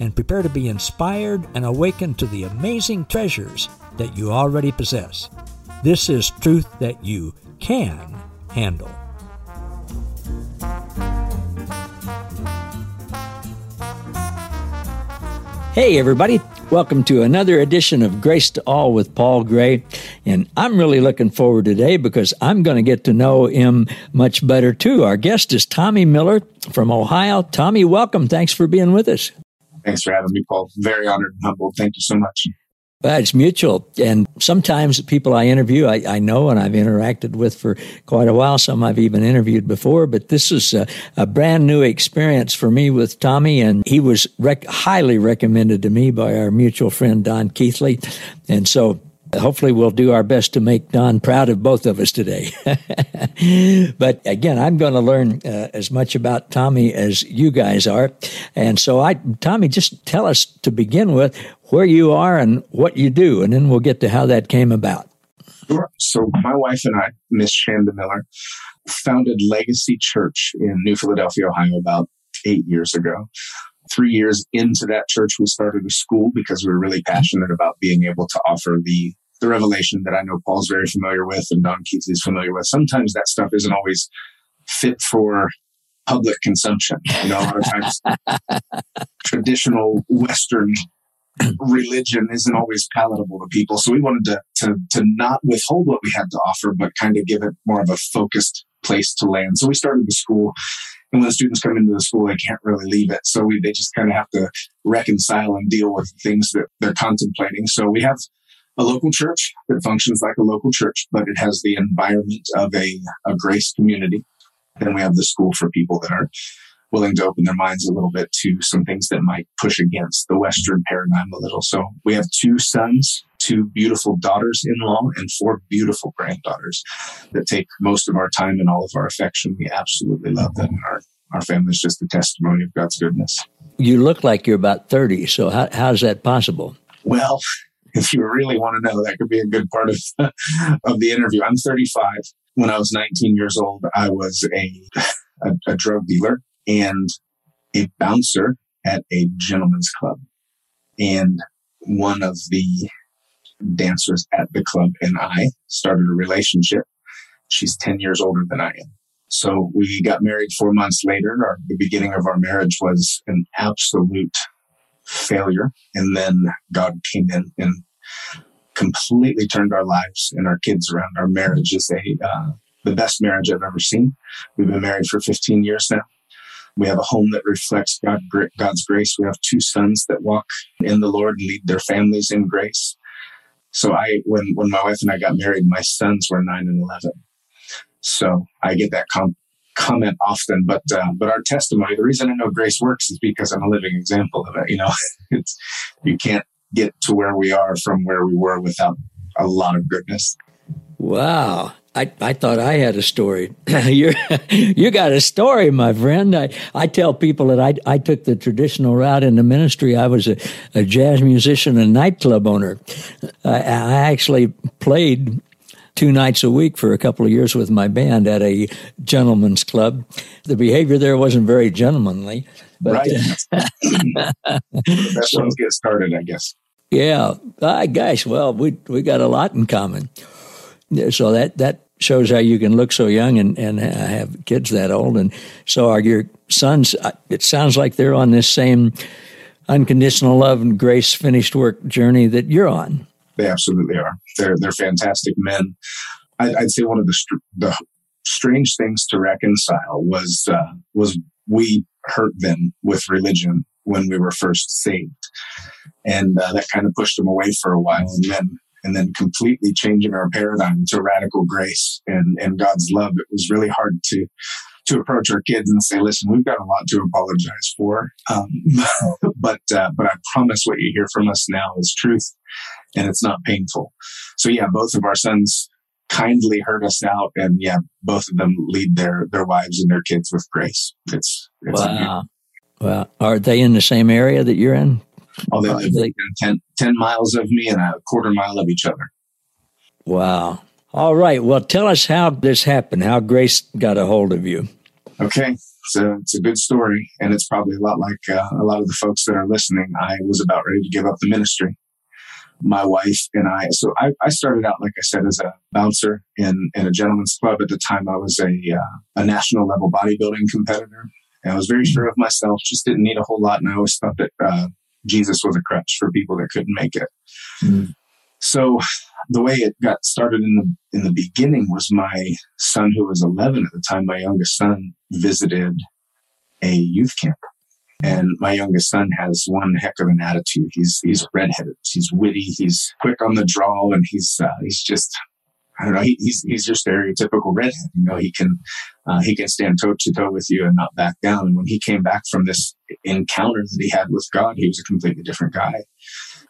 and prepare to be inspired and awakened to the amazing treasures that you already possess. This is truth that you can handle. Hey, everybody. Welcome to another edition of Grace to All with Paul Gray. And I'm really looking forward today because I'm going to get to know him much better too. Our guest is Tommy Miller from Ohio. Tommy, welcome. Thanks for being with us. Thanks for having me, Paul. Very honored and humbled. Thank you so much. Well, it's mutual. And sometimes people I interview, I, I, know and I've interacted with for quite a while. Some I've even interviewed before, but this is a, a brand new experience for me with Tommy. And he was rec- highly recommended to me by our mutual friend, Don Keathley. And so hopefully we'll do our best to make Don proud of both of us today. but again, I'm going to learn uh, as much about Tommy as you guys are. And so I, Tommy, just tell us to begin with where you are and what you do, and then we'll get to how that came about. Sure. So my wife and I, Miss Shanda Miller, founded Legacy Church in New Philadelphia, Ohio about eight years ago three years into that church, we started a school because we were really passionate about being able to offer the the revelation that I know Paul's very familiar with and Don Keith is familiar with. Sometimes that stuff isn't always fit for public consumption. You know, a lot of times traditional Western religion isn't always palatable to people. So we wanted to, to, to not withhold what we had to offer, but kind of give it more of a focused place to land. So we started the school and when the students come into the school, they can't really leave it. So we, they just kind of have to reconcile and deal with things that they're contemplating. So we have a local church that functions like a local church, but it has the environment of a, a grace community. Then we have the school for people that are willing to open their minds a little bit to some things that might push against the Western paradigm a little. So we have two sons, two beautiful daughters in law, and four beautiful granddaughters that take most of our time and all of our affection. We absolutely love them. Our, our family is just a testimony of God's goodness. You look like you're about 30. So how, how is that possible? Well, if you really want to know, that could be a good part of, of the interview. I'm 35. When I was 19 years old, I was a, a, a drug dealer and a bouncer at a gentleman's club. And one of the dancers at the club and I started a relationship. She's 10 years older than I am. So we got married four months later. Our, the beginning of our marriage was an absolute failure. And then God came in and completely turned our lives and our kids around. Our marriage is a, uh, the best marriage I've ever seen. We've been married for 15 years now. We have a home that reflects God, God's grace. We have two sons that walk in the Lord and lead their families in grace. So I, when, when my wife and I got married, my sons were nine and 11. So I get that com- comment often, but, uh, but our testimony, the reason I know grace works is because I'm a living example of it. You know, it's, you can't get to where we are from where we were without a lot of goodness. Wow. I, I thought I had a story. you you got a story, my friend. I, I tell people that I, I took the traditional route in the ministry. I was a, a jazz musician and nightclub owner. I, I actually played two nights a week for a couple of years with my band at a gentleman's club. The behavior there wasn't very gentlemanly. But, right. Best so, ones get started, I guess. Yeah. I gosh, well, we we got a lot in common. So that that shows how you can look so young and, and have kids that old. And so are your sons, it sounds like they're on this same unconditional love and grace finished work journey that you're on. They absolutely are. They're, they're fantastic men. I, would say one of the, str- the strange things to reconcile was, uh, was we hurt them with religion when we were first saved. And uh, that kind of pushed them away for a while. And then and then completely changing our paradigm to radical grace and, and God's love. It was really hard to to approach our kids and say, listen, we've got a lot to apologize for. Um, but, uh, but I promise what you hear from us now is truth and it's not painful. So yeah, both of our sons kindly heard us out and yeah, both of them lead their, their wives and their kids with grace. It's, it's wow. Well, are they in the same area that you're in? Oh, they live they, 10, 10 miles of me and a quarter mile of each other. Wow. All right. Well, tell us how this happened, how Grace got a hold of you. Okay. So it's a good story. And it's probably a lot like uh, a lot of the folks that are listening. I was about ready to give up the ministry. My wife and I, so I, I started out, like I said, as a bouncer in, in a gentleman's club. At the time, I was a, uh, a national level bodybuilding competitor. And I was very sure of myself, just didn't need a whole lot. And I always thought that uh, Jesus was a crutch for people that couldn't make it. Mm. So the way it got started in the in the beginning was my son, who was 11 at the time, my youngest son, visited a youth camp. And my youngest son has one heck of an attitude. He's he's redheaded. He's witty. He's quick on the draw, and he's uh, he's just I don't know. He, he's he's your stereotypical redhead. You know, he can uh, he can stand toe to toe with you and not back down. And when he came back from this encounter that he had with God, he was a completely different guy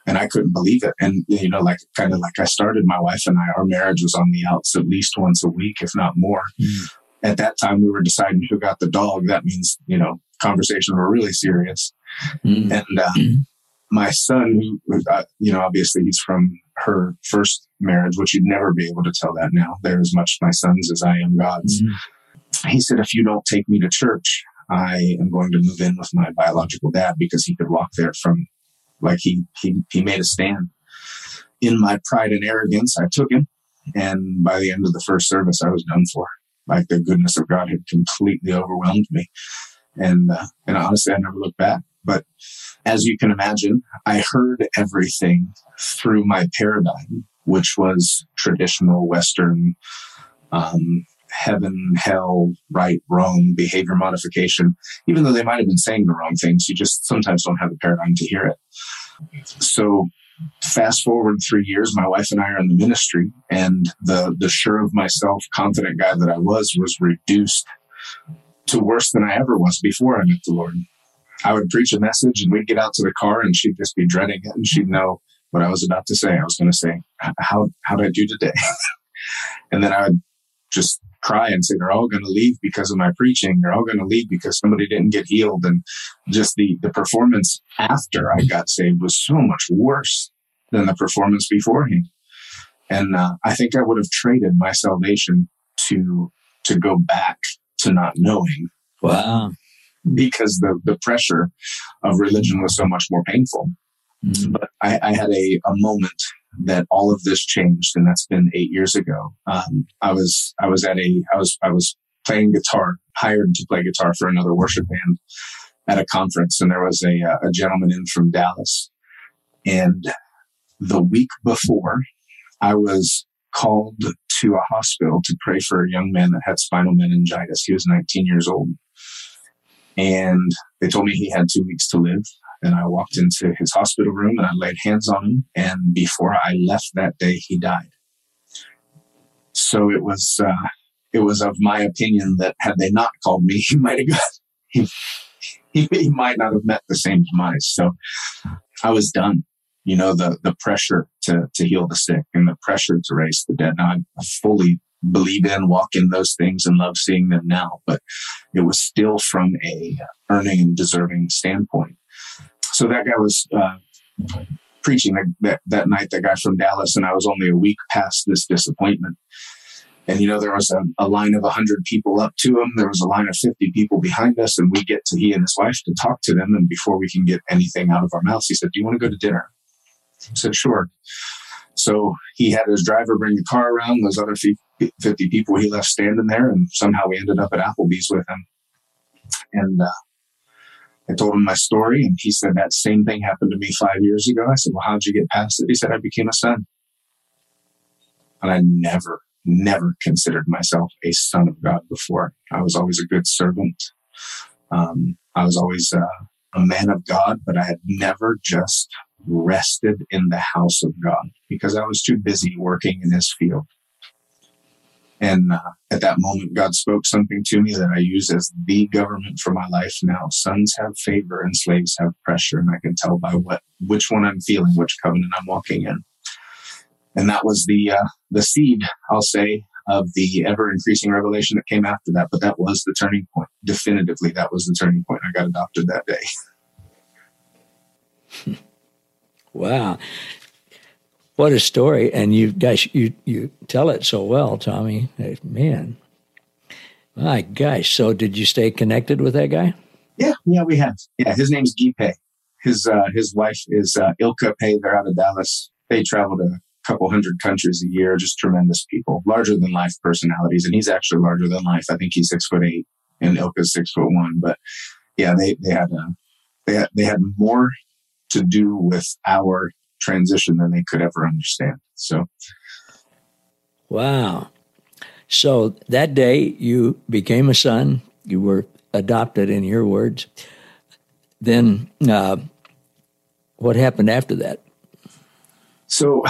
and I couldn't believe it. And, you know, like kind of like I started my wife and I, our marriage was on the outs at least once a week, if not more. Mm. At that time, we were deciding who got the dog. That means, you know, conversations were really serious. Mm. And, uh, mm. my son, who, uh, you know, obviously he's from her first marriage, which you'd never be able to tell that now. They're as much my sons as I am God's. Mm. He said, if you don't take me to church, I am going to move in with my biological dad because he could walk there from like he, he, he made a stand. In my pride and arrogance, I took him. And by the end of the first service, I was done for. Like the goodness of God had completely overwhelmed me. And, uh, and honestly, I never looked back. But as you can imagine, I heard everything through my paradigm, which was traditional Western, um, heaven, hell, right, wrong, behavior modification, even though they might have been saying the wrong things, you just sometimes don't have the paradigm to hear it. So fast forward three years, my wife and I are in the ministry, and the the sure of myself, confident guy that I was was reduced to worse than I ever was before I met the Lord. I would preach a message, and we'd get out to the car, and she'd just be dreading it, and she'd know what I was about to say. I was going to say, "How how did I do today?" and then I would just cry and say they're all going to leave because of my preaching. They're all going to leave because somebody didn't get healed. And just the, the performance after I got saved was so much worse than the performance beforehand. And uh, I think I would have traded my salvation to to go back to not knowing. Wow. Because the, the pressure of religion was so much more painful. Mm-hmm. But I, I, had a, a moment that all of this changed, and that's been eight years ago. Um, I was I was at a I was I was playing guitar, hired to play guitar for another worship band at a conference, and there was a a gentleman in from Dallas, and the week before, I was called to a hospital to pray for a young man that had spinal meningitis. He was 19 years old. And they told me he had two weeks to live. And I walked into his hospital room and I laid hands on him. And before I left that day, he died. So it was, uh, it was of my opinion that had they not called me, he might have got, he, he, he might not have met the same demise. So I was done. You know, the, the pressure to, to heal the sick and the pressure to raise the dead. Now I fully believe in, walk in those things and love seeing them now, but it was still from a earning and deserving standpoint. So that guy was uh, preaching that, that, night, that guy from Dallas, and I was only a week past this disappointment. And you know, there was a, a line of 100 people up to him. There was a line of 50 people behind us, and we get to he and his wife to talk to them. And before we can get anything out of our mouths, he said, "Do you want to go to dinner?" Said, "Sure." So he had his driver bring the car around. Those other 50 people he left standing there, and somehow we ended up at Applebee's with him. And uh, I told him my story, and he said that same thing happened to me five years ago. I said, Well, how'd you get past it? He said, I became a son. And I never, never considered myself a son of God before. I was always a good servant. Um, I was always uh, a man of God, but I had never just rested in the house of God because I was too busy working in his field. And uh, at that moment, God spoke something to me that I use as the government for my life now. Sons have favor and slaves have pressure. And I can tell by what, which one I'm feeling, which covenant I'm walking in. And that was the, uh, the seed, I'll say, of the ever increasing revelation that came after that. But that was the turning point. Definitively, that was the turning point. I got adopted that day. Wow. What a story. And you guys, you, you tell it so well, Tommy. Man, my gosh. So did you stay connected with that guy? Yeah, yeah, we have. Yeah, his name's Guy Pei. His, uh, his wife is uh, Ilka Pei. They're out of Dallas. They travel to a couple hundred countries a year, just tremendous people, larger than life personalities. And he's actually larger than life. I think he's six foot eight and Ilka's six foot one. But yeah, they, they had, uh, they had, they had more to do with our transition than they could ever understand. So, wow. So that day you became a son, you were adopted in your words. Then uh, what happened after that? So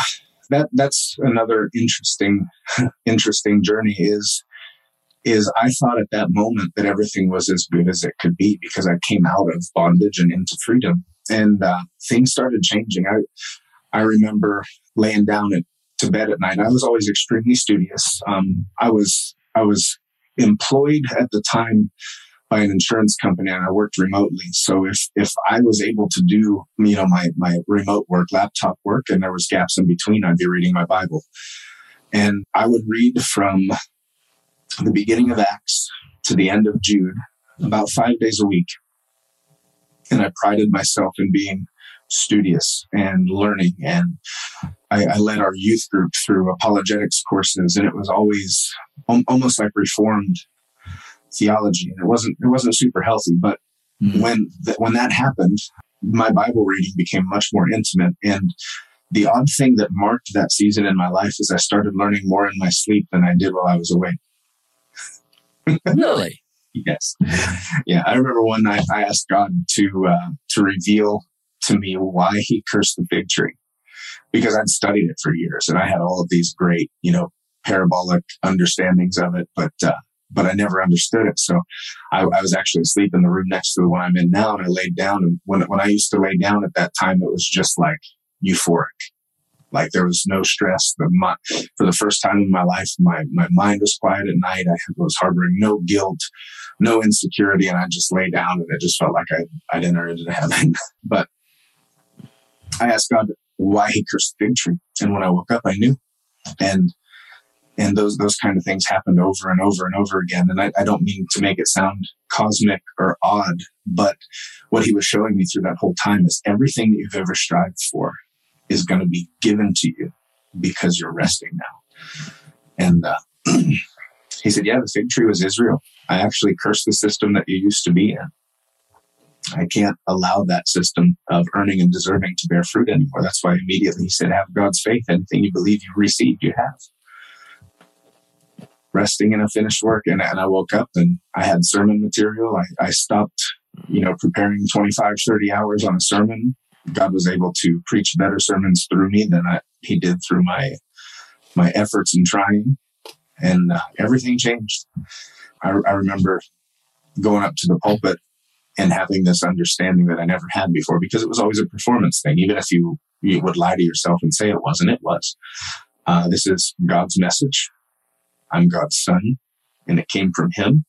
that that's another interesting interesting journey is is I thought at that moment that everything was as good as it could be because I came out of bondage and into freedom and uh, things started changing. I I remember laying down at, to bed at night. I was always extremely studious. Um, I was I was employed at the time by an insurance company and I worked remotely. So if if I was able to do you know my my remote work, laptop work, and there was gaps in between, I'd be reading my Bible, and I would read from the beginning of Acts to the end of Jude, about five days a week and I prided myself in being studious and learning. And I, I, led our youth group through apologetics courses, and it was always almost like reformed theology. And it wasn't it wasn't super healthy, but mm-hmm. when th- when that happened, my Bible reading became much more intimate. And the odd thing that marked that season in my life is I started learning more in my sleep than I did while I was awake. really? Yes. Yeah, I remember one night I asked God to uh, to reveal to me why He cursed the fig tree, because I'd studied it for years and I had all of these great, you know, parabolic understandings of it, but uh, but I never understood it. So I, I, was actually asleep in the room next to the one I'm in now, and I laid down. And when when I used to lay down at that time, it was just like euphoric. Like there was no stress. The for the first time in my life, my my mind was quiet at night. I was harboring no guilt, no insecurity, and I just lay down, and it just felt like I I'd enter into heaven. but I asked God why He cursed the fig tree, and when I woke up, I knew, and and those those kind of things happened over and over and over again. And I, I don't mean to make it sound cosmic or odd, but what He was showing me through that whole time is everything that you've ever strived for is going to be given to you because you're resting now. And uh, he said, Yeah, the fig tree was Israel. I actually cursed the system that you used to be in. I can't allow that system of earning and deserving to bear fruit anymore. That's why immediately he said, Have God's faith. Anything you believe you received, you have. Resting in a finished work. And, and I woke up and I had sermon material. I, I stopped, you know, preparing 25, 30 hours on a sermon God was able to preach better sermons through me than I, He did through my my efforts and trying, and uh, everything changed. I, I remember going up to the pulpit and having this understanding that I never had before because it was always a performance thing. Even if you, you would lie to yourself and say it wasn't, it was. Uh, this is God's message. I'm God's son and it came from him.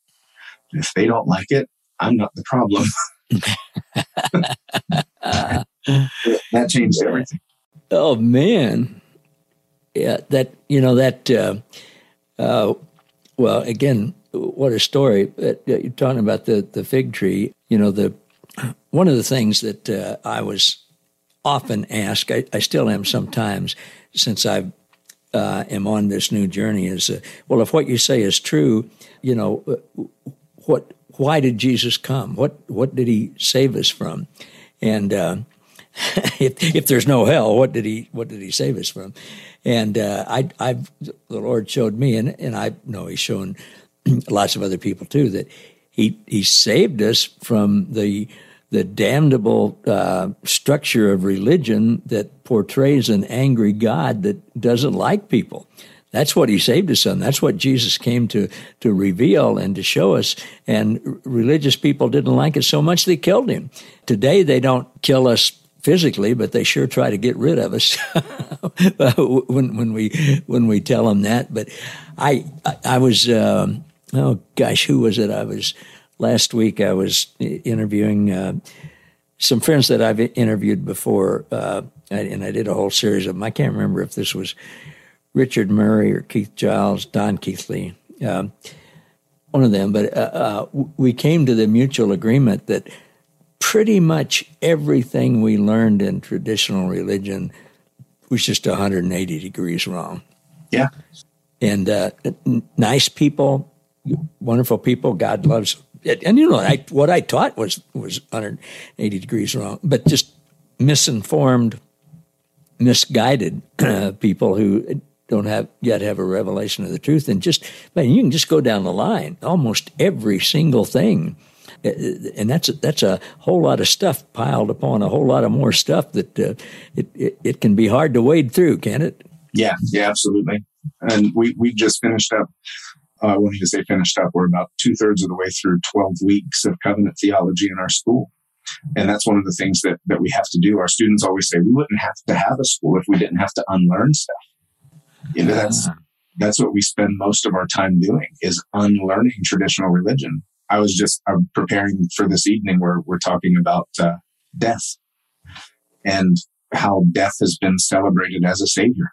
And if they don't like it, I'm not the problem. that changed everything. Oh man, yeah. That you know that. Uh, uh, well, again, what a story! you're talking about the the fig tree. You know the one of the things that uh, I was often asked. I, I, still am sometimes since I uh, am on this new journey. Is uh, well, if what you say is true, you know uh, what? Why did Jesus come? What what did he save us from? And uh, if, if there's no hell, what did he what did he save us from? And uh, I, I've the Lord showed me, and and I know He's shown lots of other people too that He He saved us from the the damnable uh, structure of religion that portrays an angry God that doesn't like people, That's what he saved us on. That's what Jesus came to to reveal and to show us. And religious people didn't like it so much they killed him. Today they don't kill us physically, but they sure try to get rid of us when when we when we tell them that. But I I, I was um, oh gosh, who was it? I was last week. I was interviewing. Uh, some friends that I've interviewed before, uh, and I did a whole series of them. I can't remember if this was Richard Murray or Keith Giles, Don Keathley, um, one of them. But uh, uh, we came to the mutual agreement that pretty much everything we learned in traditional religion was just 180 degrees wrong. Yeah. And uh, nice people, wonderful people, God loves. It. And you know, I, what I taught was was 180 degrees wrong, but just misinformed, misguided people who don't have yet have a revelation of the truth. And just, man, you can just go down the line, almost every single thing. Uh, and that's a, that's a whole lot of stuff piled upon a whole lot of more stuff that uh, it, it, it can be hard to wade through, can it? Yeah, yeah, absolutely. And we we just finished up. Uh, when you say finished up, we're about two thirds of the way through 12 weeks of covenant theology in our school. And that's one of the things that, that we have to do. Our students always say we wouldn't have to have a school if we didn't have to unlearn stuff. You know, that's that's what we spend most of our time doing is unlearning traditional religion. I was just I'm preparing for this evening where we're talking about uh, death and how death has been celebrated as a savior.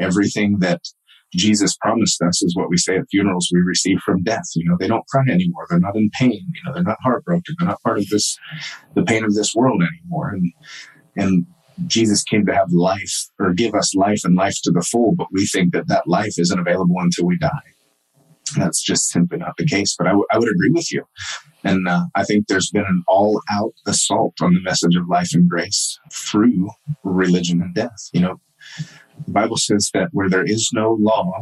Everything that Jesus promised us is what we say at funerals we receive from death. You know, they don't cry anymore. They're not in pain. You know, they're not heartbroken. They're not part of this, the pain of this world anymore. And, and Jesus came to have life or give us life and life to the full, but we think that that life isn't available until we die. That's just simply not the case. But I, w- I would agree with you. And uh, I think there's been an all out assault on the message of life and grace through religion and death. You know, the Bible says that where there is no law,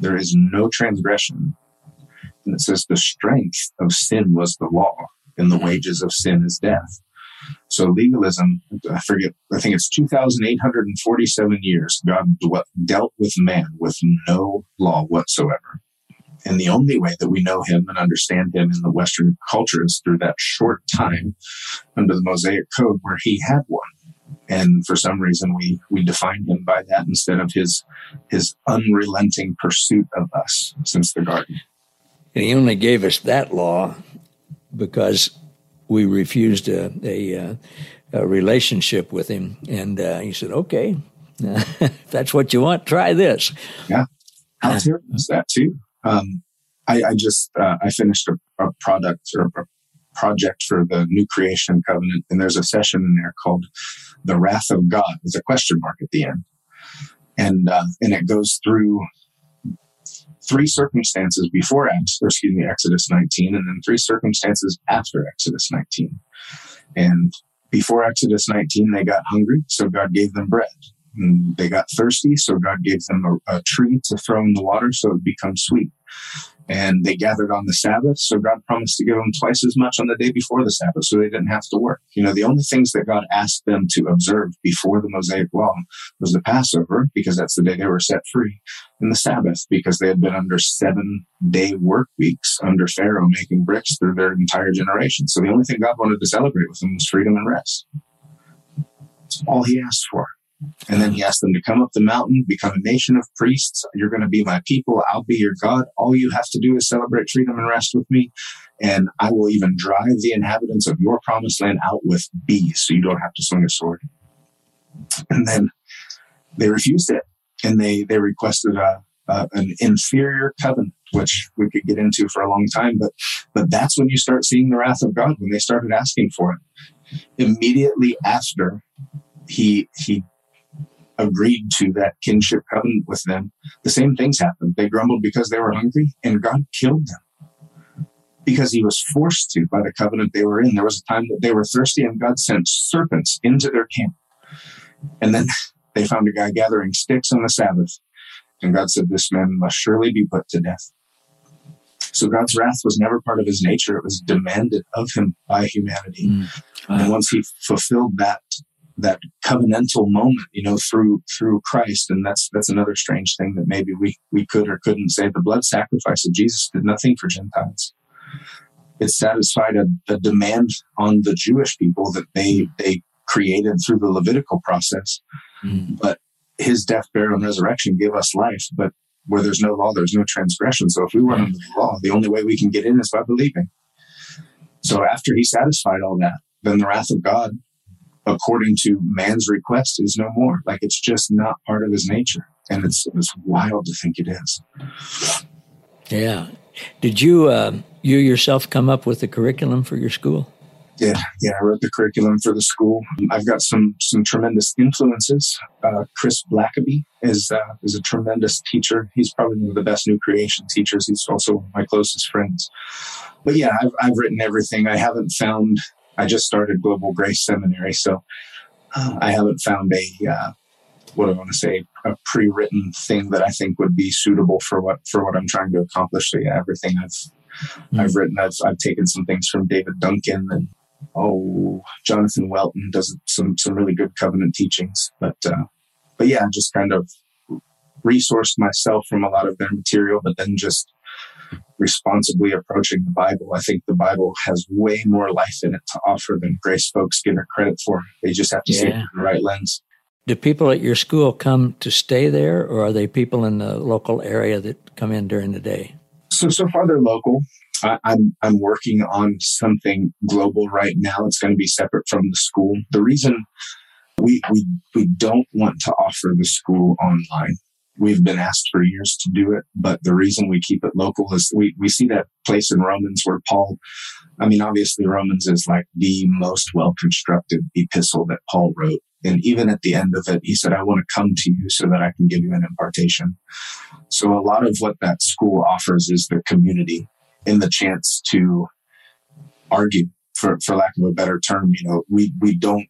there is no transgression. And it says the strength of sin was the law, and the wages of sin is death. So legalism, I forget, I think it's 2,847 years God dealt with man with no law whatsoever. And the only way that we know him and understand him in the Western culture is through that short time under the Mosaic Code where he had one. And for some reason, we, we define him by that instead of his, his unrelenting pursuit of us since the garden. And he only gave us that law because we refused a, a, a relationship with him. And uh, he said, okay, if that's what you want, try this. Yeah. I'll hear that too. Um, I, I, just, uh, I finished a, a product or a project for the New Creation Covenant, and there's a session in there called "The Wrath of God" with a question mark at the end, and uh, and it goes through three circumstances before Acts, or excuse me, Exodus 19, and then three circumstances after Exodus 19. And before Exodus 19, they got hungry, so God gave them bread. And they got thirsty, so God gave them a, a tree to throw in the water so it would become sweet and they gathered on the Sabbath. So God promised to give them twice as much on the day before the Sabbath so they didn't have to work. You know, the only things that God asked them to observe before the Mosaic law was the Passover, because that's the day they were set free, and the Sabbath, because they had been under seven day work weeks under Pharaoh making bricks through their entire generation. So the only thing God wanted to celebrate with them was freedom and rest. That's all he asked for. And then he mm. asked them to come up the mountain, become a nation of priests. You're going to be my people. I'll be your God. All you have to do is celebrate freedom and rest with me. And I will even drive the inhabitants of your promised land out with bees so you don't have to swing a sword. And then they refused it and they, they requested a, a, an inferior covenant, which we could get into for a long time. But, but that's when you start seeing the wrath of God when they started asking for it. Immediately after he, he agreed to that kinship covenant with them, the same things happened. They grumbled because they were hungry, and God killed them because he was forced to by the covenant they were in. There was a time that they were thirsty, and God sent serpents into their camp. And then they found a guy gathering sticks on the Sabbath, and God said, This man must surely be put to death. So God's wrath was never part of his nature. It was demanded of him by humanity. Mm. And once he fulfilled that that covenantal moment, you know, through through Christ. And that's that's another strange thing that maybe we we could or couldn't say. The blood sacrifice of Jesus did nothing for Gentiles. It satisfied a, a demand on the Jewish people that they they created through the Levitical process. Mm. But his death, burial, and resurrection give us life. But where there's no law, there's no transgression. So if we weren't under the law, the only way we can get in is by believing. So after he satisfied all that, then the wrath of God, according to man's request, is no more. Like it's just not part of his nature. And it's, it's wild to think it is. Yeah. Did you, uh, you yourself come up with the curriculum for your school? Yeah, yeah, I wrote the curriculum for the school. I've got some some tremendous influences. Uh, Chris Blackaby is uh, is a tremendous teacher. He's probably one of the best new creation teachers. He's also one of my closest friends. But yeah, I've I've written everything. I haven't found. I just started Global Grace Seminary, so uh, I haven't found a uh, what I want to say a pre-written thing that I think would be suitable for what for what I'm trying to accomplish. So yeah, everything I've mm-hmm. I've written, I've I've taken some things from David Duncan and oh, Jonathan Welton does some some really good covenant teachings. But uh, but yeah, I just kind of resourced myself from a lot of their material, but then just responsibly approaching the Bible. I think the Bible has way more life in it to offer than grace folks give it credit for. They just have to yeah. see it through the right lens. Do people at your school come to stay there, or are they people in the local area that come in during the day? So so far they're local. I, I'm I'm working on something global right now. It's going to be separate from the school. The reason we we we don't want to offer the school online. We've been asked for years to do it, but the reason we keep it local is we, we see that place in Romans where Paul, I mean, obviously Romans is like the most well constructed epistle that Paul wrote. And even at the end of it, he said, I want to come to you so that I can give you an impartation. So a lot of what that school offers is the community and the chance to argue for, for lack of a better term you know we we don't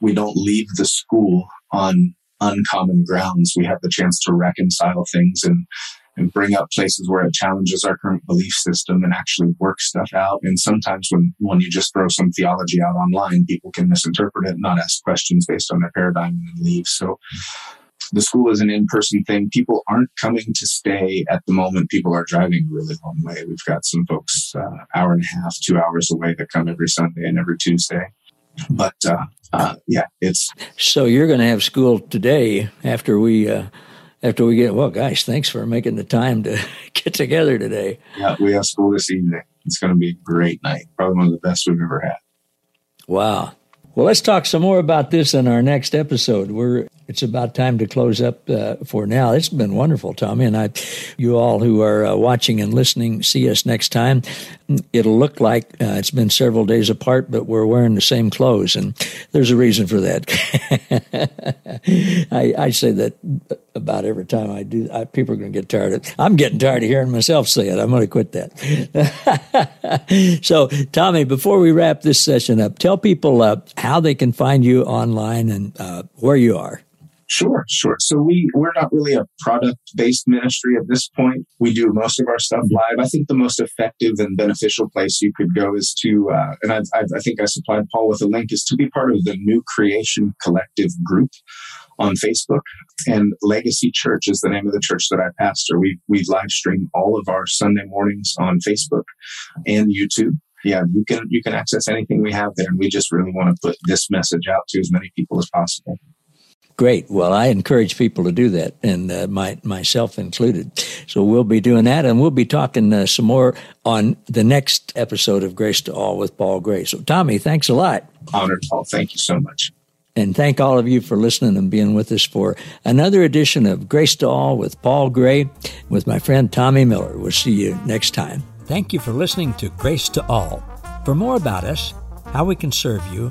we don't leave the school on uncommon grounds we have the chance to reconcile things and and bring up places where it challenges our current belief system and actually work stuff out. And sometimes when, when you just throw some theology out online, people can misinterpret it, not ask questions based on their paradigm and then leave. So the school is an in-person thing. People aren't coming to stay at the moment. People are driving a really long way. We've got some folks uh, hour and a half, two hours away that come every Sunday and every Tuesday. But uh, uh, yeah, it's so you're going to have school today after we uh, after we get. Well, guys, thanks for making the time to get together today. Yeah, we have school this evening. It's going to be a great night. Probably one of the best we've ever had. Wow. Well, let's talk some more about this in our next episode. We're it's about time to close up uh, for now. It's been wonderful, Tommy, and I, you all who are uh, watching and listening, see us next time. It'll look like uh, it's been several days apart, but we're wearing the same clothes, and there's a reason for that. I, I, say that about every time I do. I, people are going to get tired of. it. I'm getting tired of hearing myself say it. I'm going to quit that. so, Tommy, before we wrap this session up, tell people uh, how they can find you online and uh, where you are. Sure, sure. So we we're not really a product based ministry at this point. We do most of our stuff live. I think the most effective and beneficial place you could go is to, uh, and I, I think I supplied Paul with a link, is to be part of the New Creation Collective group on Facebook. And Legacy Church is the name of the church that I pastor. We we live stream all of our Sunday mornings on Facebook and YouTube. Yeah, you can you can access anything we have there, and we just really want to put this message out to as many people as possible. Great. Well, I encourage people to do that, and uh, my, myself included. So we'll be doing that, and we'll be talking uh, some more on the next episode of Grace to All with Paul Gray. So, Tommy, thanks a lot. Honored, Paul. Thank you so much. And thank all of you for listening and being with us for another edition of Grace to All with Paul Gray with my friend Tommy Miller. We'll see you next time. Thank you for listening to Grace to All. For more about us, how we can serve you,